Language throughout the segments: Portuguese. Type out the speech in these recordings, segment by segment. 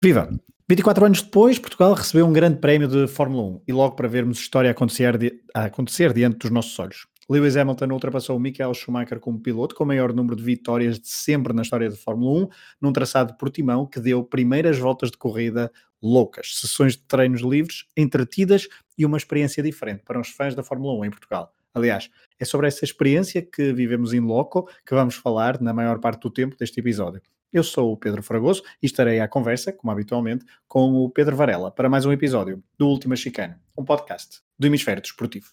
Viva! 24 anos depois, Portugal recebeu um grande prémio de Fórmula 1 e logo para vermos história acontecer, a acontecer diante dos nossos olhos. Lewis Hamilton ultrapassou Michael Schumacher como piloto com o maior número de vitórias de sempre na história de Fórmula 1, num traçado por timão que deu primeiras voltas de corrida loucas, sessões de treinos livres, entretidas e uma experiência diferente para os fãs da Fórmula 1 em Portugal. Aliás, é sobre essa experiência que vivemos em loco que vamos falar na maior parte do tempo deste episódio. Eu sou o Pedro Fragoso e estarei à conversa, como habitualmente, com o Pedro Varela para mais um episódio do Última Chicana, um podcast do Hemisfério Desportivo.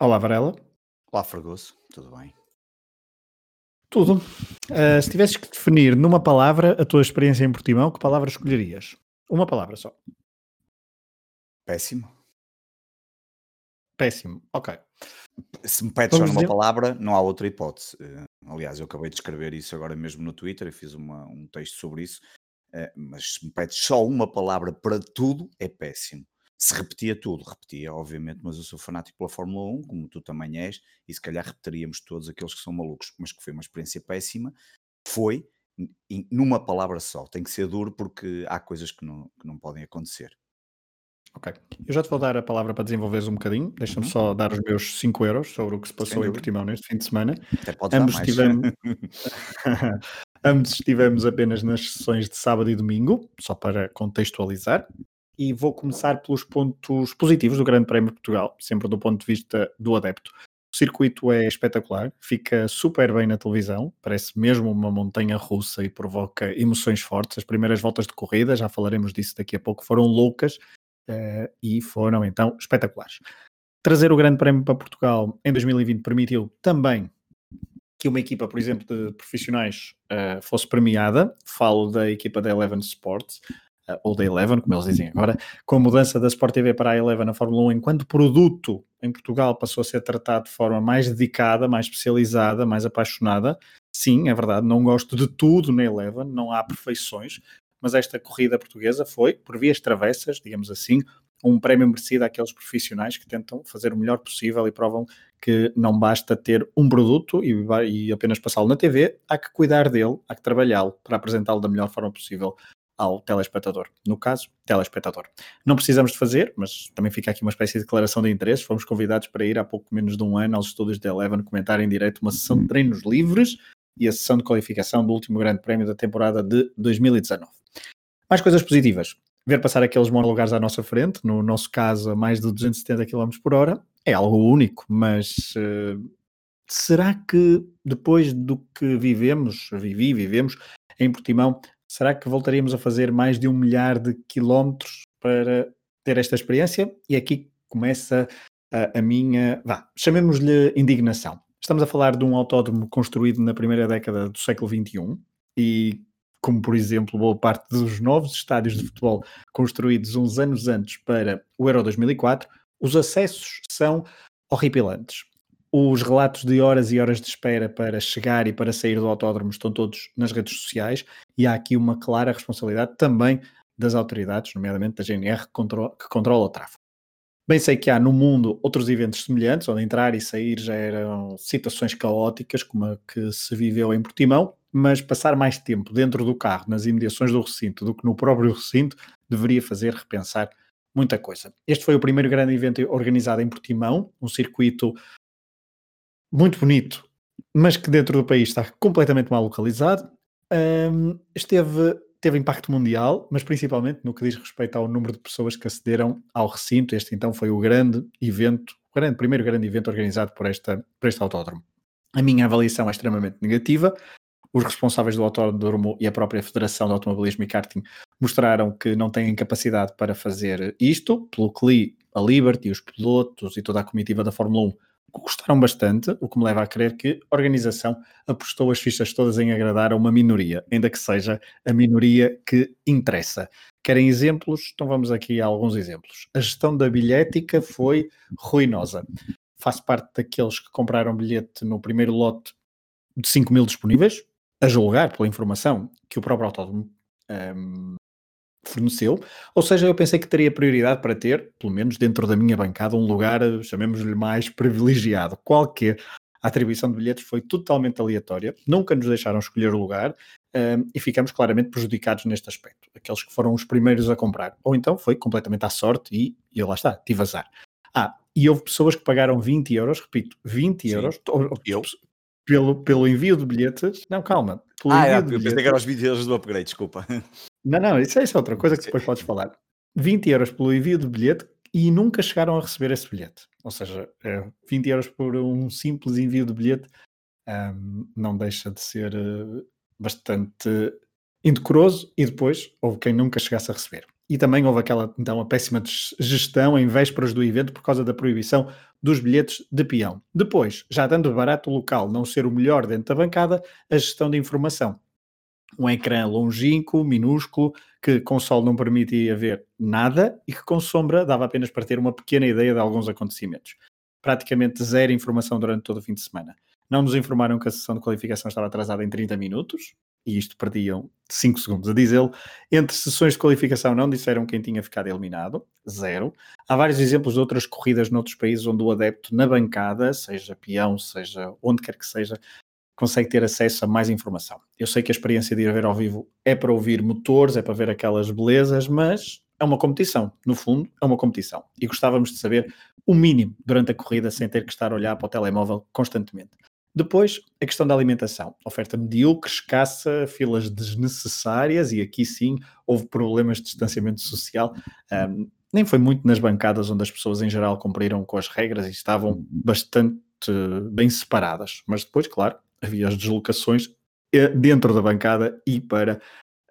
Olá, Varela. Olá, Fragoso, tudo bem? Tudo. Uh, se tivesses que definir numa palavra a tua experiência em Portimão, que palavra escolherias? Uma palavra só. Péssimo. Péssimo, ok. Se me pedes só numa dizer... palavra, não há outra hipótese. Uh, aliás, eu acabei de escrever isso agora mesmo no Twitter e fiz uma, um texto sobre isso. Uh, mas se me pedes só uma palavra para tudo, é péssimo se repetia tudo, repetia, obviamente, mas eu sou fanático pela Fórmula 1, como tu também és, e se calhar repetiríamos todos aqueles que são malucos, mas que foi uma experiência péssima, foi numa palavra só. Tem que ser duro porque há coisas que não, que não podem acontecer. Ok. Eu já te vou dar a palavra para desenvolveres um bocadinho. Deixa-me uhum. só dar os meus 5 euros sobre o que se passou em Portimão neste fim de semana. Até pode Ambos estivemos... Ambos estivemos apenas nas sessões de sábado e domingo, só para contextualizar e vou começar pelos pontos positivos do Grande Prémio de Portugal, sempre do ponto de vista do adepto. O circuito é espetacular, fica super bem na televisão, parece mesmo uma montanha russa e provoca emoções fortes. As primeiras voltas de corrida, já falaremos disso daqui a pouco, foram loucas uh, e foram então espetaculares. Trazer o Grande Prémio para Portugal em 2020 permitiu também que uma equipa, por exemplo, de profissionais uh, fosse premiada. Falo da equipa da Eleven Sports, ou da Eleven, como eles dizem agora, com a mudança da Sport TV para a Eleven na Fórmula 1, enquanto produto em Portugal passou a ser tratado de forma mais dedicada, mais especializada, mais apaixonada. Sim, é verdade, não gosto de tudo na Eleven, não há perfeições, mas esta corrida portuguesa foi, por vias travessas, digamos assim, um prémio merecido àqueles profissionais que tentam fazer o melhor possível e provam que não basta ter um produto e, e apenas passá-lo na TV, há que cuidar dele, há que trabalhá-lo para apresentá-lo da melhor forma possível ao telespectador. No caso, telespectador. Não precisamos de fazer, mas também fica aqui uma espécie de declaração de interesse. Fomos convidados para ir há pouco menos de um ano aos estúdios da Eleven comentar em direto uma sessão de treinos livres e a sessão de qualificação do último grande prémio da temporada de 2019. Mais coisas positivas. Ver passar aqueles monolugares à nossa frente, no nosso caso a mais de 270 km por hora, é algo único, mas uh, será que depois do que vivemos, vivi, vivemos em Portimão, será que voltaríamos a fazer mais de um milhar de quilómetros para ter esta experiência? E aqui começa a, a minha, vá, chamemos-lhe indignação. Estamos a falar de um autódromo construído na primeira década do século XXI e, como por exemplo, boa parte dos novos estádios de futebol construídos uns anos antes para o Euro 2004, os acessos são horripilantes os relatos de horas e horas de espera para chegar e para sair do autódromo estão todos nas redes sociais e há aqui uma clara responsabilidade também das autoridades, nomeadamente da GNR, que controla, que controla o tráfego. Bem sei que há no mundo outros eventos semelhantes, onde entrar e sair já eram situações caóticas, como a que se viveu em Portimão, mas passar mais tempo dentro do carro, nas imediações do recinto, do que no próprio recinto, deveria fazer repensar muita coisa. Este foi o primeiro grande evento organizado em Portimão, um circuito muito bonito, mas que dentro do país está completamente mal localizado. Um, esteve, teve impacto mundial, mas principalmente no que diz respeito ao número de pessoas que acederam ao recinto. Este então foi o grande evento, o grande, primeiro grande evento organizado por, esta, por este autódromo. A minha avaliação é extremamente negativa. Os responsáveis do autódromo e a própria Federação de Automobilismo e Karting mostraram que não têm capacidade para fazer isto, pelo que li a Liberty, os pilotos e toda a comitiva da Fórmula 1 gostaram bastante, o que me leva a crer que a organização apostou as fichas todas em agradar a uma minoria, ainda que seja a minoria que interessa. Querem exemplos? Então vamos aqui a alguns exemplos. A gestão da bilhética foi ruinosa. Faço parte daqueles que compraram bilhete no primeiro lote de 5 mil disponíveis, a julgar pela informação que o próprio autódromo um, forneceu, ou seja, eu pensei que teria prioridade para ter, pelo menos dentro da minha bancada, um lugar, chamemos-lhe mais privilegiado. Qualquer atribuição de bilhetes foi totalmente aleatória, nunca nos deixaram escolher o lugar um, e ficamos claramente prejudicados neste aspecto. Aqueles que foram os primeiros a comprar. Ou então foi completamente à sorte e, e lá está, tive azar. Ah, e houve pessoas que pagaram 20 euros, repito, 20 Sim. euros. Eu? Pelo, pelo envio de bilhetes. Não, calma. ah, é, eu pensei que eram os 20 euros do upgrade, desculpa. Não, não, isso, é, isso é outra coisa que depois podes falar. 20 euros pelo envio de bilhete e nunca chegaram a receber esse bilhete. Ou seja, 20 é euros por um simples envio de bilhete um, não deixa de ser uh, bastante indecoroso e depois houve quem nunca chegasse a receber. E também houve aquela, então, a péssima gestão em vésperas do evento por causa da proibição dos bilhetes de peão. Depois, já dando barato o local não ser o melhor dentro da bancada, a gestão de informação um ecrã longínquo, minúsculo, que com sol não permitia ver nada e que com sombra dava apenas para ter uma pequena ideia de alguns acontecimentos. Praticamente zero informação durante todo o fim de semana. Não nos informaram que a sessão de qualificação estava atrasada em 30 minutos, e isto perdiam 5 segundos a dizê-lo. Entre sessões de qualificação não disseram quem tinha ficado eliminado, zero. Há vários exemplos de outras corridas noutros países onde o adepto na bancada, seja peão, seja onde quer que seja, consegue ter acesso a mais informação. Eu sei que a experiência de ir ver ao vivo é para ouvir motores, é para ver aquelas belezas, mas é uma competição. No fundo, é uma competição. E gostávamos de saber o mínimo durante a corrida sem ter que estar a olhar para o telemóvel constantemente. Depois, a questão da alimentação. Oferta medíocre, escassa, filas desnecessárias e aqui sim houve problemas de distanciamento social. Um, nem foi muito nas bancadas onde as pessoas em geral cumpriram com as regras e estavam bastante bem separadas. Mas depois, claro, havia as deslocações eh, dentro da bancada e para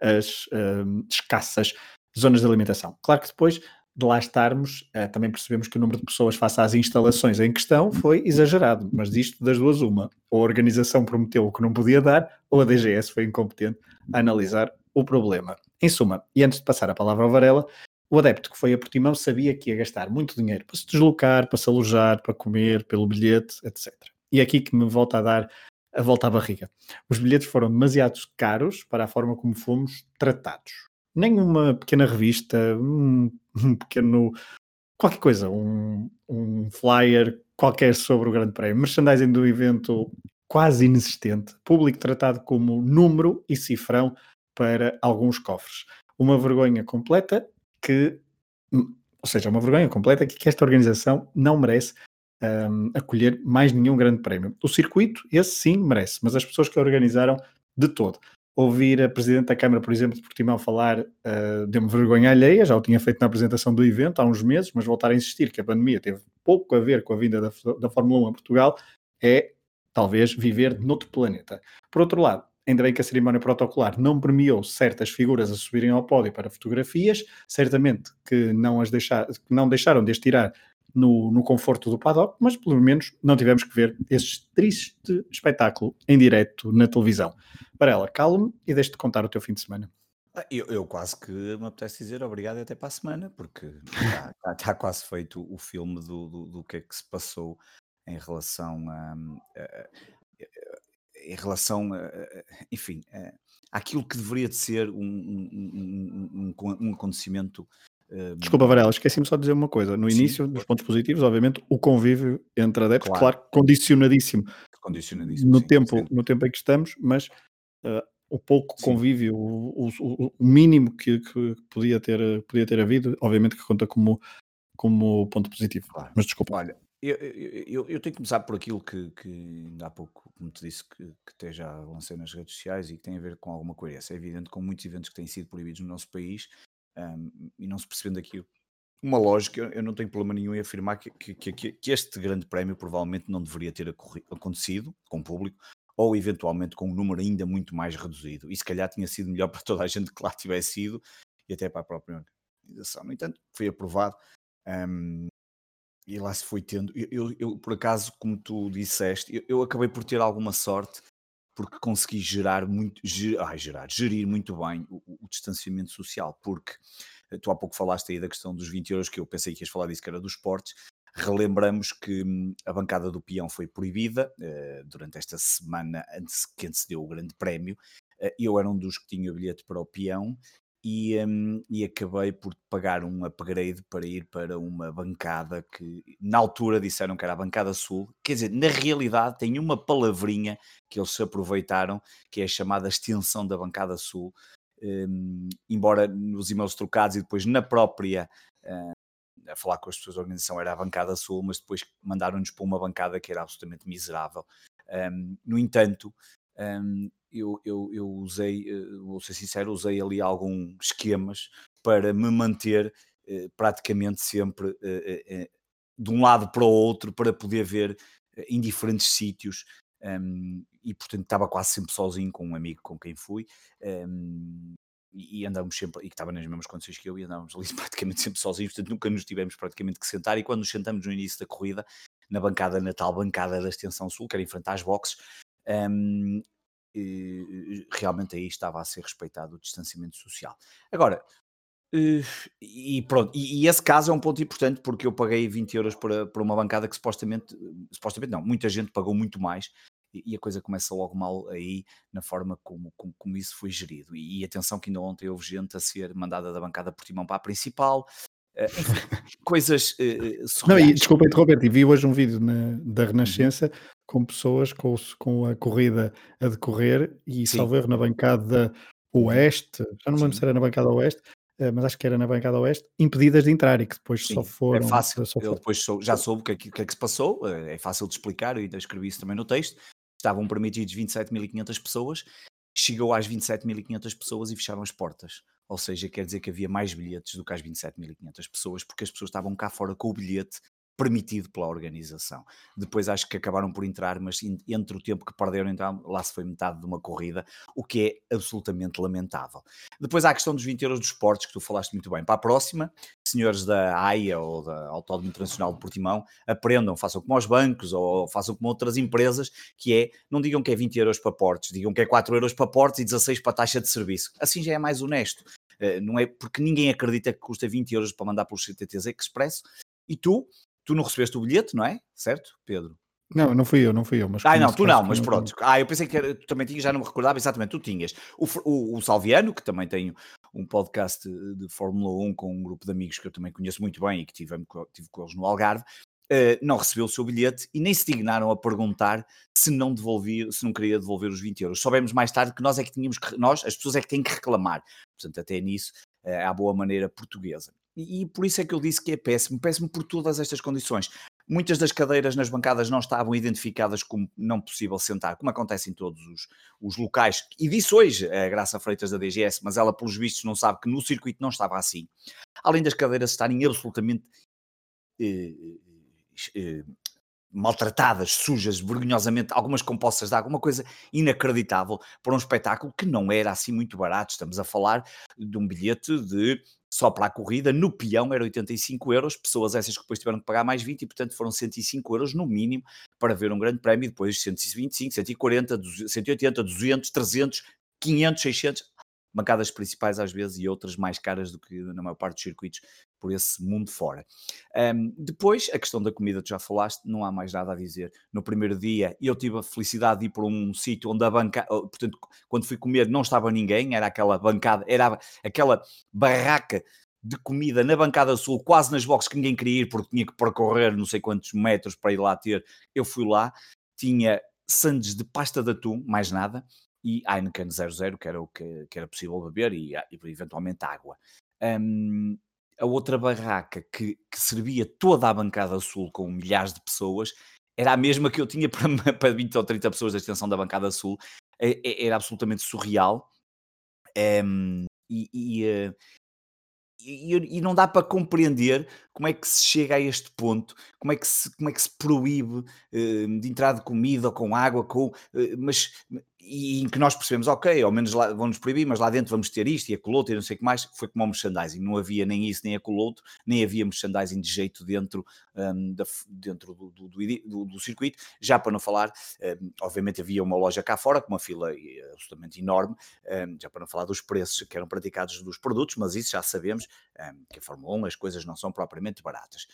as uh, escassas zonas de alimentação. Claro que depois de lá estarmos, uh, também percebemos que o número de pessoas face às instalações em questão foi exagerado, mas disto das duas uma, ou a organização prometeu o que não podia dar, ou a DGS foi incompetente a analisar o problema. Em suma, e antes de passar a palavra ao Varela, o adepto que foi a Portimão sabia que ia gastar muito dinheiro para se deslocar, para se alojar, para comer, pelo bilhete, etc. E é aqui que me volta a dar a volta à barriga. Os bilhetes foram demasiado caros para a forma como fomos tratados. Nenhuma pequena revista, um, um pequeno. qualquer coisa, um, um flyer qualquer sobre o Grande Prémio. Merchandising do evento quase inexistente. Público tratado como número e cifrão para alguns cofres. Uma vergonha completa que. Ou seja, uma vergonha completa que esta organização não merece um, acolher mais nenhum grande prémio. O circuito, esse sim, merece, mas as pessoas que organizaram, de todo. Ouvir a Presidente da Câmara, por exemplo, de Portimão falar uh, deu-me vergonha alheia, já o tinha feito na apresentação do evento há uns meses, mas voltar a insistir que a pandemia teve pouco a ver com a vinda da, da Fórmula 1 a Portugal é talvez viver noutro planeta. Por outro lado, ainda bem que a cerimónia protocolar não premiou certas figuras a subirem ao pódio para fotografias, certamente que não, as deixar, não deixaram de as tirar no, no conforto do paddock, mas pelo menos não tivemos que ver esse triste espetáculo em direto na televisão. Varela, calme e deixe-te contar o teu fim de semana. Ah, eu, eu, quase que me apetece dizer obrigado até para a semana, porque está, está, está quase feito o filme do, do, do, que é que se passou em relação a, a, a em relação, a, enfim, àquilo que deveria de ser um, um, um, um acontecimento Desculpa, Varela, esqueci-me só de dizer uma coisa. No início, sim. dos pontos positivos, obviamente, o convívio entre adeptos, claro, claro condicionadíssimo. Condicionadíssimo. No, sim, tempo, sim. no tempo em que estamos, mas uh, o pouco convívio, o, o, o mínimo que, que, podia, ter, podia ter havido, obviamente que conta como, como ponto positivo. Claro. Mas desculpa. Olha, eu, eu, eu, tenho que começar por aquilo que, que ainda há pouco, como te disse, que, que até já lancei nas redes sociais e que tem a ver com alguma coerência. É evidente com muitos eventos que têm sido proibidos no nosso país, um, e não se percebendo aqui uma lógica, eu não tenho problema nenhum em afirmar que, que, que, que este grande prémio provavelmente não deveria ter acontecido com público, ou eventualmente com um número ainda muito mais reduzido. E se calhar tinha sido melhor para toda a gente que lá tivesse ido e até para a própria organização. No entanto, foi aprovado um, e lá se foi tendo. Eu, eu, eu, por acaso, como tu disseste, eu, eu, acabei por ter alguma sorte porque consegui gerar muito, ger, ai, gerar, gerir muito bem o, o, distanciamento social, porque eh, tu há pouco falaste aí da questão dos 20 euros, que eu pensei que ias falar disso, que era dos esportes. relembramos que hum, a bancada do peão foi proibida uh, durante esta semana antes que antecedeu o grande prémio. Uh, eu era um dos que tinha bilhete para o peão e, um, e acabei por pagar um upgrade para ir para uma bancada que na altura disseram que era a bancada sul. Quer dizer, na realidade tem uma palavrinha que eles se aproveitaram, que é a chamada extensão da bancada sul. Um, embora nos e-mails trocados e depois na própria uh, a falar com as pessoas da organização era a bancada sul, mas depois mandaram-nos para uma bancada que era absolutamente miserável. Um, no entanto, um, eu, eu, eu, usei, eh, vou ser sincero, usei ali alguns esquemas para me manter uh, praticamente sempre uh, de um lado para o outro para poder ver em diferentes sítios. Um, e portanto estava quase sempre sozinho com um amigo com quem fui. Um, e, andávamos sempre, e que estava nas mesmas condições que eu, e andávamos ali praticamente sempre sozinhos, portanto nunca nos tivemos praticamente que sentar, e quando nos sentamos no início da corrida, na bancada, na tal bancada da Extensão Sul, que era em frente às boxes, um, realmente aí estava a ser respeitado o distanciamento social. Agora, eh, e pronto, e, esse caso é um ponto importante porque eu paguei 20 euros para, para uma bancada que supostamente, supostamente não, muita gente pagou muito mais e a coisa começa logo mal aí na forma como, como, como isso foi gerido. E, atenção que ainda ontem houve gente a ser mandada da bancada Portimão para a principal. Enfim, coisas uh, Não, e, desculpa interromper, e vi hoje um vídeo na, da. Renascença com pessoas com, com a corrida a decorrer e salvo erro na bancada oeste, já não me lembro se era na bancada oeste, mas acho que era na bancada oeste, impedidas de entrar e que depois Sim, só é foram. É fácil, só eu depois sou, já soube o que, é que, que, é que se passou, é fácil de explicar, eu ainda escrevi isso também no texto estavam permitidos 27.500 pessoas, chegou às 27.500 pessoas e fecharam as portas. Ou seja, quer dizer que havia mais bilhetes do que às 27.500 pessoas, porque as pessoas estavam cá fora com o bilhete permitido pela organização. Depois acho que acabaram por entrar, mas entre o tempo que perderam, então lá se foi metade de uma corrida, o que é absolutamente lamentável. Depois há a questão dos 20 euros dos esportes, que tu falaste muito bem. Para a próxima, senhores da AIA ou da Autódromo Internacional de Portimão, aprendam, façam como aos bancos ou façam como outras empresas, que é, não digam que é 20 euros para portes, digam que é 4 euros para portes e 16 para taxa de serviço. Assim já é mais honesto. Eh, não é porque ninguém acredita que custa 20 euros para mandar pelo CTTZ Expresso e tu Tu não recebeste o bilhete, não é? Certo, Pedro? Não, não fui eu, não fui eu. Mas ah, não, tu não, mas pronto. Ah, eu pensei que era, tu também tinhas, já não me recordava exatamente, tu tinhas. O, o, o, Salviano, que também tem um podcast de Fórmula 1 com um grupo de amigos que eu também conheço muito bem e que tive, tive com eles no Algarve, não recebeu o seu bilhete e nem se dignaram a perguntar se não devolvia, se não queria devolver os 20 euros. Soubemos mais tarde que nós é que tínhamos que, nós, as pessoas é que têm que reclamar. Portanto, até nisso, uh, à boa maneira portuguesa. E, e por isso é que eu disse que é péssimo, péssimo por todas estas condições. Muitas das cadeiras nas bancadas não estavam identificadas como não possível sentar, como acontece em todos os, os locais. E disse hoje a Graça Freitas da DGS, mas ela, pelos vistos, não sabe que no circuito não estava assim. Além das cadeiras estarem absolutamente eh, eh, maltratadas, sujas, vergonhosamente, algumas compostas de água, uma coisa inacreditável para um espetáculo que não era assim muito barato. Estamos a falar de um bilhete de só para a corrida, no peão era 85 euros, pessoas essas que depois tiveram que pagar mais 20 e portanto foram 105 euros no mínimo para ver um grande prémio, depois 125, 140, 180, 200, 300, 500, 600, bancadas principais às vezes e outras mais caras do que na maior parte dos circuitos por esse mundo fora. Um, depois, a questão da comida, tu já falaste, não há mais nada a dizer. No primeiro dia, eu tive a felicidade de ir para um sítio onde a banca, portanto, quando fui comer, não estava ninguém, era aquela bancada, era aquela barraca de comida na bancada sul, quase nas boxes que ninguém queria ir porque tinha que percorrer não sei quantos metros para ir lá ter. Eu fui lá, tinha sandes de pasta de atum, mais nada, e Heineken 00, que era o que, que era possível beber, e, e eventualmente água. Um, a outra barraca que, que, servia toda a bancada sul com milhares de pessoas era a mesma que eu tinha para, para 20 ou 30 pessoas da extensão da bancada sul. Era absolutamente surreal. Um, e, e, eh, e, e, não dá para compreender como é que se chega a este ponto, como é que se, como é que se proíbe uh, de entrar de comida ou com água, com, uh, mas e em que nós percebemos, ok, ao menos lá vão-nos proibir, mas lá dentro vamos ter isto e aquilo outro e não sei o que mais, foi como o merchandising, não havia nem isso nem aquilo outro, nem havia merchandising de jeito dentro, um, da, dentro do, do, do, do, circuito, já para não falar, um, obviamente havia uma loja cá fora, com uma fila eh, absolutamente enorme, um, já para não falar dos preços que eram praticados dos produtos, mas isso já sabemos, que a Fórmula 1 as coisas não são propriamente baratas.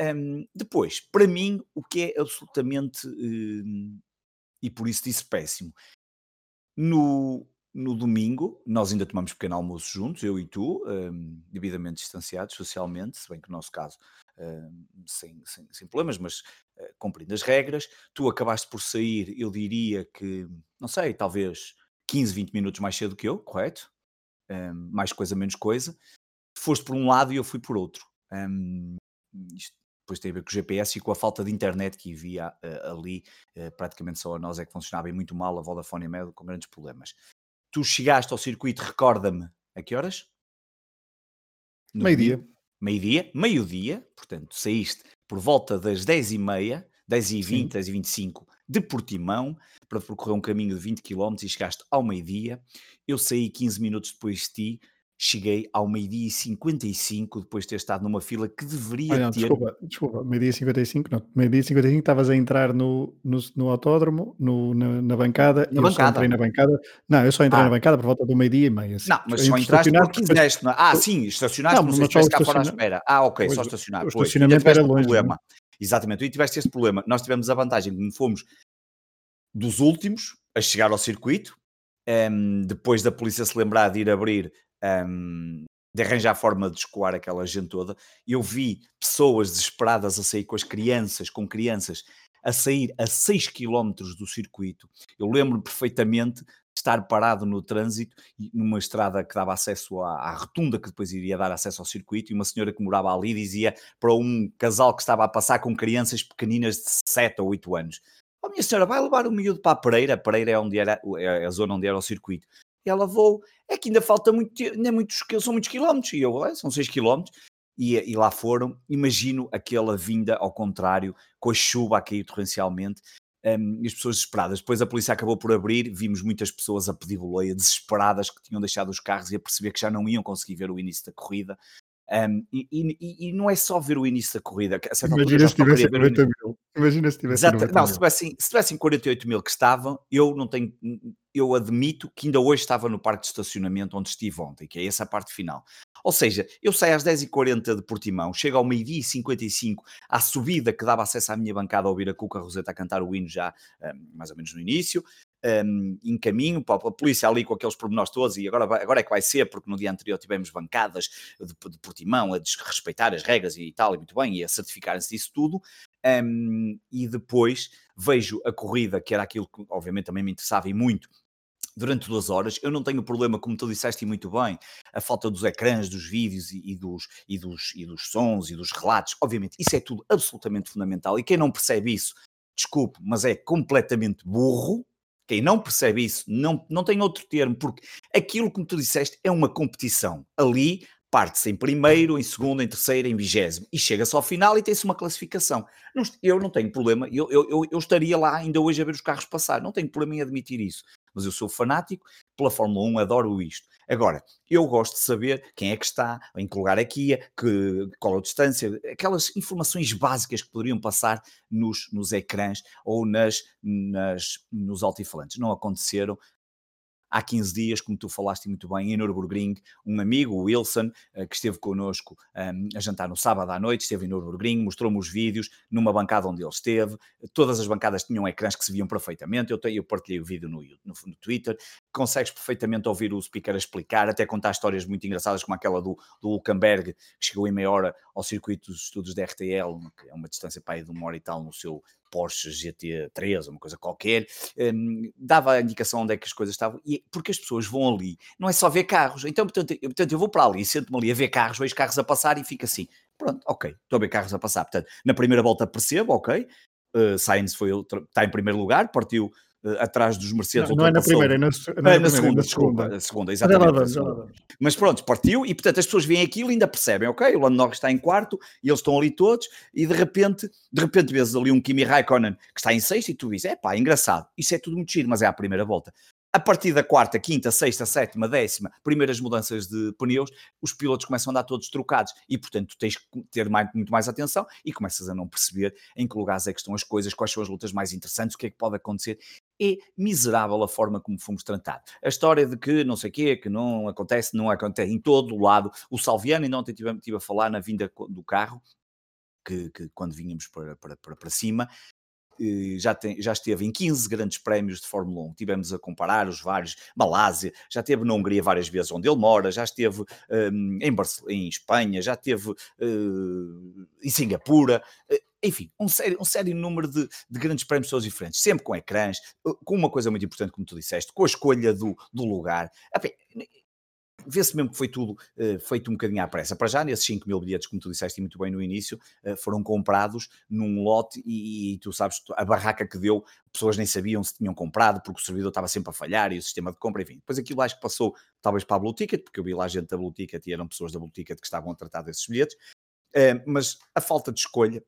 Um, depois, para mim, o que é absolutamente, um, e por isso disse péssimo, no, no domingo, nós ainda tomamos pequeno almoço juntos, eu e tu, um, devidamente distanciados socialmente, se bem que no nosso caso um, sem, sem, sem, problemas, mas uh, cumprindo as regras. Tu acabaste por sair, eu diria que, não sei, talvez 15, 20 minutos mais cedo que eu, correto? Um, mais coisa, menos coisa. Foste por um lado e eu fui por outro. isto depois tem a ver com o GPS e com a falta de internet que havia uh, ali. Uh, praticamente só a nós é que funcionava e muito mal, a Vodafone e a Med com grandes problemas tu chegaste ao circuito, recorda-me, a que horas? Meio-dia. Meio-dia, meio-dia, portanto, saíste por volta das 10h30, 10h20, 10h25 de Portimão, para percorrer um caminho de 20 km e chegaste ao meio-dia. Eu saí 15 minutos depois de ti, cheguei ao meio-dia e 55, depois de ter estado numa fila que deveria não, ter. Desculpa, desculpa, meio-dia e 55, não, meio-dia e 55 estavas a entrar no, no, no autódromo, no, na, na bancada, na eu bancada. só entrei na bancada. Não, eu só entrei ah. na bancada por volta do meio-dia e meia. Assim. Não, mas só entraste porque quiseste. Depois... Ah, sim, estacionaste, não, não sei se estiveste cá fora à espera. Ah, ok, pois, só estacionar. O estacionamento era longe. Problema. Exatamente, e tiveste este problema. Nós tivemos a vantagem de fomos dos últimos a chegar ao circuito, um, ehm, depois da polícia se lembrar de ir abrir um, de arranjar forma de escoar aquela gente toda. Eu vi pessoas desesperadas a sair com as crianças, com crianças, a sair a 6 km do circuito. Eu lembro perfeitamente de estar parado no trânsito, numa estrada que dava acesso à, à, rotunda que depois iria dar acesso ao circuito, e uma senhora que morava ali dizia para um casal que estava a passar com crianças pequeninas de 7 ou 8 anos. Oh, minha senhora, vai levar o miúdo para a Pereira. Pereira é, onde era, é a zona onde era o circuito. Ela vou, é que ainda falta muito, ainda é muitos, são muitos quilómetros, e eu, é, são 6 quilómetros, e, e, lá foram, imagino aquela vinda ao contrário, com a chuva a cair torrencialmente, um, e as pessoas desesperadas. Depois a polícia acabou por abrir, vimos muitas pessoas a pedir boleia, desesperadas, que tinham deixado os carros e a perceber que já não iam conseguir ver o início da corrida. Um, e, e, e, não é só ver o início da corrida. Imagina se tivesse 40 mil. Imagina se tivesse Exato, não, se tivessem, se tivessem 48 mil que estavam, eu não tenho, eu admito que ainda hoje estava no parque de estacionamento onde estive ontem, que é essa parte final. Ou seja, eu saio às 10h40 de Portimão, chego ao meio-dia e 55 à subida que dava acesso à minha bancada a ouvir a Cuca Roseta a cantar o hino já um, mais ou menos no início, um, em caminho, a polícia ali com aqueles pormenores todos, e agora, agora é que vai ser, porque no dia anterior tivemos bancadas de, de Portimão a desrespeitar as regras e tal, e muito bem, e a certificarem-se disso tudo, um, e depois vejo a corrida, que era aquilo que obviamente também me interessava e muito, durante duas horas. Eu não tenho problema, como tu disseste muito bem, a falta dos ecrãs, dos vídeos e, e, dos, e, dos, e dos sons e dos relatos. Obviamente, isso é tudo absolutamente fundamental. E quem não percebe isso, desculpe, mas é completamente burro. Quem não percebe isso não, não tem outro termo, porque aquilo, como tu disseste, é uma competição. Ali parte-se em primeiro, em segundo, em terceiro, em vigésimo e chega-se ao final e tem-se uma classificação. eu não tenho problema, eu, eu, eu, estaria lá ainda hoje a ver os carros passar, não tenho problema em admitir isso mas eu sou fanático pela Fórmula 1, adoro isto. Agora, eu gosto de saber quem é que está, em que lugar é, que, qual a distância, aquelas informações básicas que poderiam passar nos, nos ecrãs ou nas, nas, nos altifalantes. Não aconteceram, há 15 dias, como tu falaste muito bem, em Nürburgring, um amigo, o Wilson, eh, que esteve connosco um, a jantar no sábado à noite, esteve em Nürburgring, mostrou-me os vídeos numa bancada onde ele esteve, todas as bancadas tinham ecrãs que se viam perfeitamente, eu, tenho, eu partilhei o vídeo no, no, no Twitter, consegues perfeitamente ouvir o speaker explicar, até contar histórias muito engraçadas como aquela do, do Hulkenberg, que chegou em meia hora ao circuito dos estudos da RTL, que é uma distância para aí de uma hora e tal no seu Porsche GT3, uma coisa qualquer, um, dava a indicação onde é que as coisas estavam, e porque as pessoas vão ali, não é só ver carros, então portanto eu, portanto, eu vou para ali, sento-me ali a ver carros, vejo carros a passar e fico assim, pronto, ok, estou a ver carros a passar, portanto, na primeira volta percebo, ok, uh, Sainz foi, está em primeiro lugar, partiu atrás dos Mercedes. Não, não é na primeira, é na, não é na, na segunda, desculpa, na segunda, exatamente. Mas pronto, partiu e portanto as pessoas veem aquilo e ainda percebem, ok, o Lando Norris está em quarto e eles estão ali todos e de repente, de repente vês ali um Kimi Raikkonen que está em sexto e tu dizes, é pá, engraçado, isso é tudo muito giro, mas é a primeira volta. A partir da quarta, quinta, sexta, sétima, décima, primeiras mudanças de pneus, os pilotos começam a andar todos trocados e, portanto, tens que ter mais, muito mais atenção e começas a não perceber em que lugares é que estão as coisas, quais são as lutas mais interessantes, o que é que pode acontecer. É miserável a forma como fomos tratados. A história de que não sei o quê, que não acontece, não acontece em todo o lado. O Salviano, ainda ontem estive, estive a falar na vinda do carro, que, que quando vínhamos para, para, para, para cima, já, tem, já esteve em 15 grandes prémios de Fórmula 1. Tivemos a comparar os vários, Malásia, já esteve na Hungria várias vezes, onde ele mora, já esteve um, em, em Espanha, já esteve uh, em Singapura. Uh, enfim, um sério, um sério número de, de grandes prémios todos diferentes, sempre com ecrãs, com uma coisa muito importante, como tu disseste, com a escolha do, do lugar vê-se mesmo que foi tudo uh, feito um bocadinho à pressa. Para já, nesses 5 mil bilhetes, como tu disseste muito bem no início, uh, foram comprados num lote e, e, tu sabes, a barraca que deu, pessoas nem sabiam se tinham comprado, porque o servidor estava sempre a falhar e o sistema de compra, enfim. Depois aquilo acho que passou talvez para a Blue Ticket, porque eu vi lá gente da Blue Ticket e eram pessoas da Blue Ticket que estavam a tratar desses bilhetes, uh, mas a falta de escolha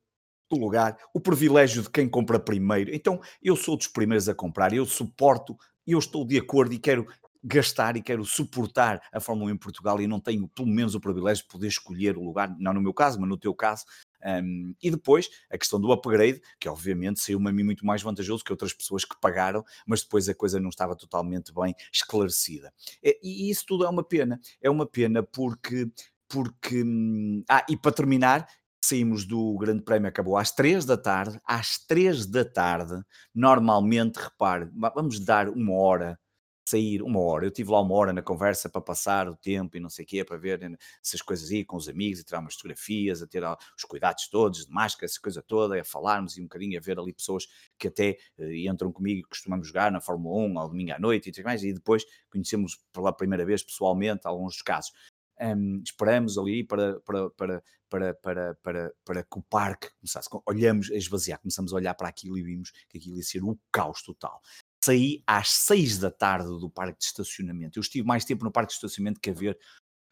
do lugar, o privilégio de quem compra primeiro. Então, eu sou dos primeiros a comprar, eu suporto, eu estou de acordo e quero gastar e quero suportar a Fórmula 1 em Portugal e não tenho pelo menos o privilégio de poder escolher o lugar, não no meu caso, mas no teu caso. Um, e depois a questão do upgrade, que obviamente saiu-me a mim muito mais vantajoso que outras pessoas que pagaram, mas depois a coisa não estava totalmente bem esclarecida. E, e isso tudo é uma pena. É uma pena porque. porque hum, ah, e para terminar, saímos do Grande Prémio, acabou às 3 da tarde. Às 3 da tarde, normalmente, repare, vamos dar uma hora sair uma hora. Eu tive lá uma hora na conversa para passar o tempo e não sei o quê, para ver essas coisas aí com os amigos e tirar umas fotografias, a ter os cuidados todos, de máscara, essa coisa toda, a falarmos e um bocadinho a ver ali pessoas que até uh, entram comigo e costumamos jogar na Fórmula 1 ao domingo à noite e tudo mais, e depois conhecemos pela primeira vez pessoalmente alguns dos casos. Um, esperamos ali para, para, para, para, para, para, para que o parque começasse, olhamos a esvaziar, começamos a olhar para aquilo e vimos que aquilo ia ser o caos total saí às seis da tarde do parque de estacionamento. Eu estive mais tempo no parque de estacionamento que a ver.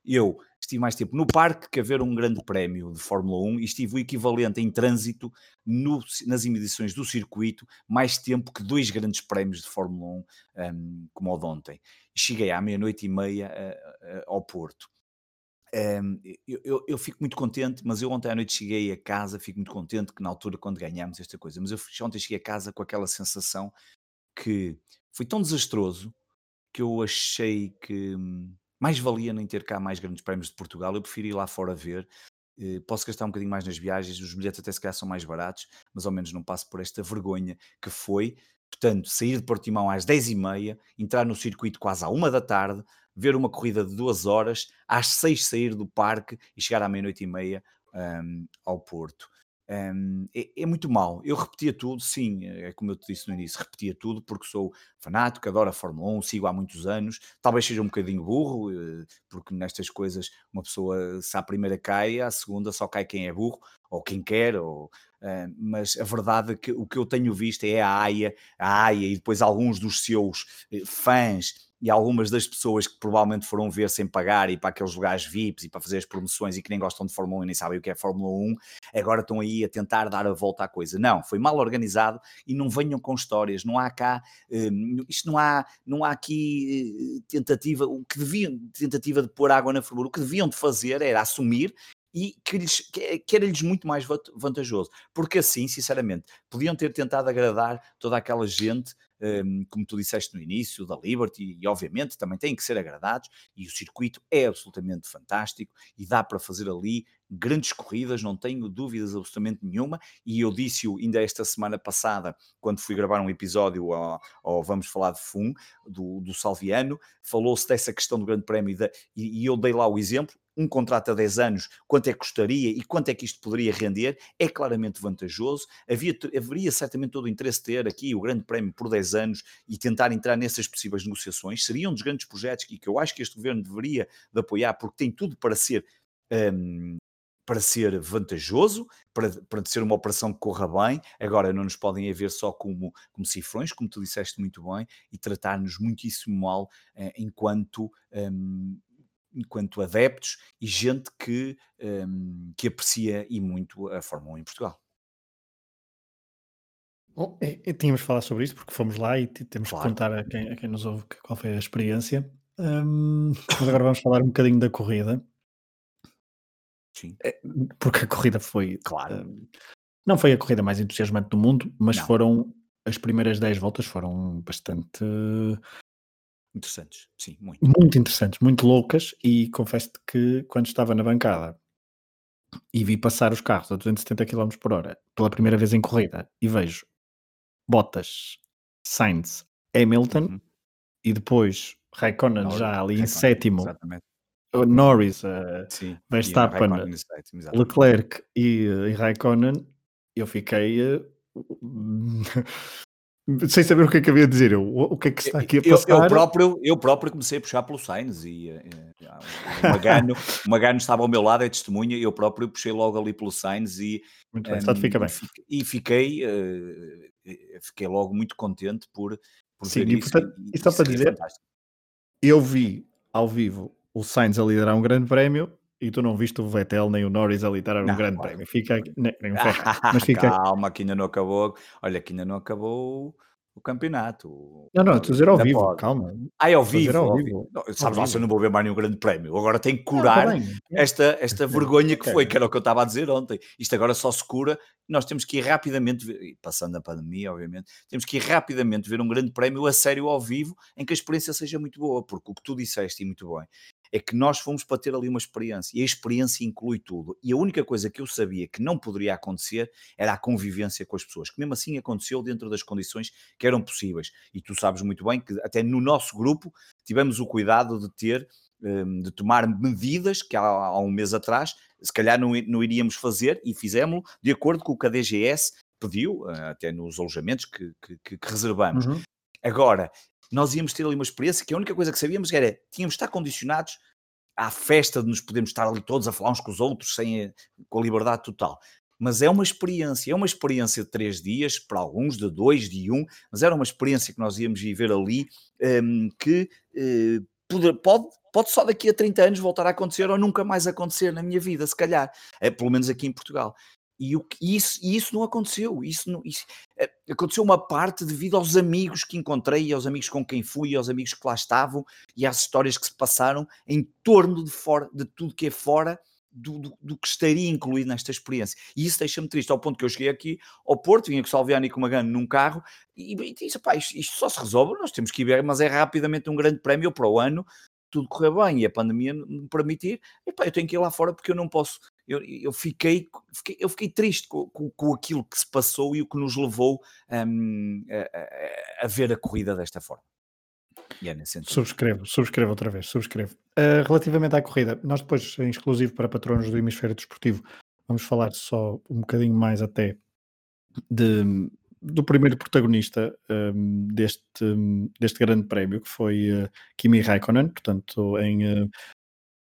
Eu estive mais tempo no parque que a ver um grande prémio de Fórmula 1 e estive o equivalente em trânsito no, nas emissões do circuito mais tempo que dois grandes prémios de Fórmula 1, um, como o de ontem. Cheguei à meia-noite e meia uh, uh, ao Porto. Um, eu, eu, eu, fico muito contente, mas eu ontem à noite cheguei a casa, fico muito contente que na altura, quando ganhamos esta coisa, mas eu ontem cheguei a casa com aquela sensação que foi tão desastroso que eu achei que hum, mais valia nem ter cá mais grandes prémios de Portugal. Eu prefiro ir lá fora ver. Eh, posso gastar um bocadinho mais nas viagens, os bilhetes até se calhar são mais baratos, mas ao menos não passo por esta vergonha que foi. Portanto, sair de Portimão às 10h30, entrar no circuito quase à uma da tarde, ver uma corrida de duas horas, às seis sair do parque e chegar à meia-noite e meia um, ao Porto. Um, é, é, muito mal. Eu repetia tudo, sim, é como eu te disse no início, repetia tudo porque sou fanático, adoro a Fórmula 1, sigo há muitos anos. Talvez seja um bocadinho burro, eh, porque nestas coisas uma pessoa, se à primeira cai, à segunda só cai quem é burro, ou quem quer, ou, uh, mas a verdade é que o que eu tenho visto é a AIA, a AIA e depois alguns dos seus eh, fãs e algumas das pessoas que provavelmente foram ver sem pagar e para aqueles lugares VIPs e para fazer as promoções e que nem gostam de Fórmula 1 e nem sabem o que é Fórmula 1, agora estão aí a tentar dar a volta à coisa. Não, foi mal organizado e não venham com histórias, não há cá, um, isto não há, não há aqui uh, tentativa, o que deviam, tentativa de pôr água na fervura, o que deviam de fazer era assumir e que, lhes, que, era-lhes muito mais vantajoso, porque assim, sinceramente, podiam ter tentado agradar toda aquela gente como tu disseste no início, da Liberty, e obviamente também têm que ser agradados, e o circuito é absolutamente fantástico e dá para fazer ali grandes corridas, não tenho dúvidas absolutamente nenhuma, e eu disse-o ainda esta semana passada, quando fui gravar um episódio ao, ao Vamos Falar de FUM, do, do Salviano, falou-se dessa questão do Grande Prémio, e, e eu dei lá o exemplo, um contrato a 10 anos, quanto é que custaria e quanto é que isto poderia render, é claramente vantajoso. Havia, haveria certamente todo o interesse ter aqui o Grande Prémio por 10 anos e tentar entrar nessas possíveis negociações. Seria um dos grandes projetos que, que eu acho que este governo deveria de apoiar, porque tem tudo para ser. Um, para ser vantajoso, para, para ser uma operação que corra bem. Agora, não nos podem haver só como, como cifrões, como tu disseste muito bem, e tratar-nos muitíssimo mal eh, enquanto um, enquanto adeptos e gente que, um, que aprecia e muito a Fórmula 1 em Portugal. Bom, é, é, tínhamos de falar sobre isso porque fomos lá e temos claro. que contar a quem, a quem, nos ouve qual foi a experiência. Um, mas agora vamos falar um bocadinho da corrida. Sim. É, porque a corrida foi. Claro. Um, não foi a corrida mais entusiasmante do mundo, mas não. foram. As primeiras 10 voltas foram bastante Interessantes, sim, muito. Muito interessantes, muito loucas, e confesso-te que quando estava na bancada e vi passar os carros a 270 km por hora pela primeira vez em corrida e vejo Bottas, Sainz, Hamilton uhum. e depois Raikkonen já ali em sétimo, exatamente. Norris, uh, Sim, Verstappen, Leclerc e, e Raikkonen, eu fiquei uh, sem saber o que é que havia a dizer, eu, o que é que está aqui a passar? Eu, eu, próprio, eu próprio comecei a puxar pelo Sainz e uh, o, Magano, o Magano estava ao meu lado, é testemunha, eu próprio puxei logo ali pelo Sainz e, muito bem, um, fica bem. e fiquei, uh, fiquei logo muito contente por, por Sim, ver e, isso. Portanto, e, só para dizer, eu vi ao vivo o Sainz a liderar um grande prémio e tu não viste o Vettel nem o Norris a liderar um grande prémio. Fica nem, nem um mas fica... Calma, que ainda não acabou. Olha, que ainda não acabou o campeonato. Não, não, estou a dizer ao vivo, pode. calma. Ah, é ao vivo. Ao vivo. Não, sabes lá, se eu não vou ver mais nenhum grande prémio. Agora tenho que curar não, tá esta, esta vergonha que foi, que era o que eu estava a dizer ontem. Isto agora só se cura. Nós temos que ir rapidamente, passando a pandemia, obviamente, temos que ir rapidamente ver um grande prémio a sério ao vivo, em que a experiência seja muito boa, porque o que tu disseste e muito bem, é que nós fomos para ter ali uma experiência e a experiência inclui tudo. E a única coisa que eu sabia que não poderia acontecer era a convivência com as pessoas, que mesmo assim aconteceu dentro das condições que eram possíveis. E tu sabes muito bem que até no nosso grupo tivemos o cuidado de ter hum, de tomar medidas que há, um mês atrás se calhar não, não iríamos fazer e fizemos de acordo com o que a DGS pediu, eh, até nos alojamentos que, que, que reservamos. Uhum. Agora, nós íamos ter ali uma experiência que a única coisa que sabíamos era tínhamos de estar condicionados à festa de nos podermos estar ali todos a falar uns com os outros sem a, com a liberdade total. Mas é uma experiência, é uma experiência de três dias, para alguns de dois, de um, mas era uma experiência que nós íamos viver ali um, que uh, pode, pode, pode só daqui a 30 anos voltar a acontecer ou nunca mais acontecer na minha vida, se calhar, é, pelo menos aqui em Portugal. E, o, e, isso, e isso não aconteceu. Isso, não, isso é, aconteceu uma parte devido aos amigos que encontrei, aos amigos com quem fui, aos amigos que lá estavam e às histórias que se passaram em torno de, fora, de tudo que é fora do, do, do, que estaria incluído nesta experiência. E isso deixa-me triste, ao ponto que eu cheguei aqui ao Porto, vinha com o Salviano e com o Magano num carro, e, e disse, isto, isto, só se resolve, nós temos que ir ver, mas é rapidamente um grande prémio para o ano, tudo correr bem e a pandemia me permitir, e pá, eu tenho que ir lá fora porque eu não posso eu, eu, fiquei, fiquei, eu fiquei triste com, com, com, aquilo que se passou e o que nos levou um, a, a, ver a corrida desta forma. É. Subscrevo, subscrevo outra vez, subscrevo. Uh, relativamente à corrida, nós depois, em exclusivo para patronos do Hemisfério Desportivo, vamos falar só um bocadinho mais até de, do primeiro protagonista um, deste, deste grande prémio, que foi uh, Kimi Raikkonen, portanto, em uh,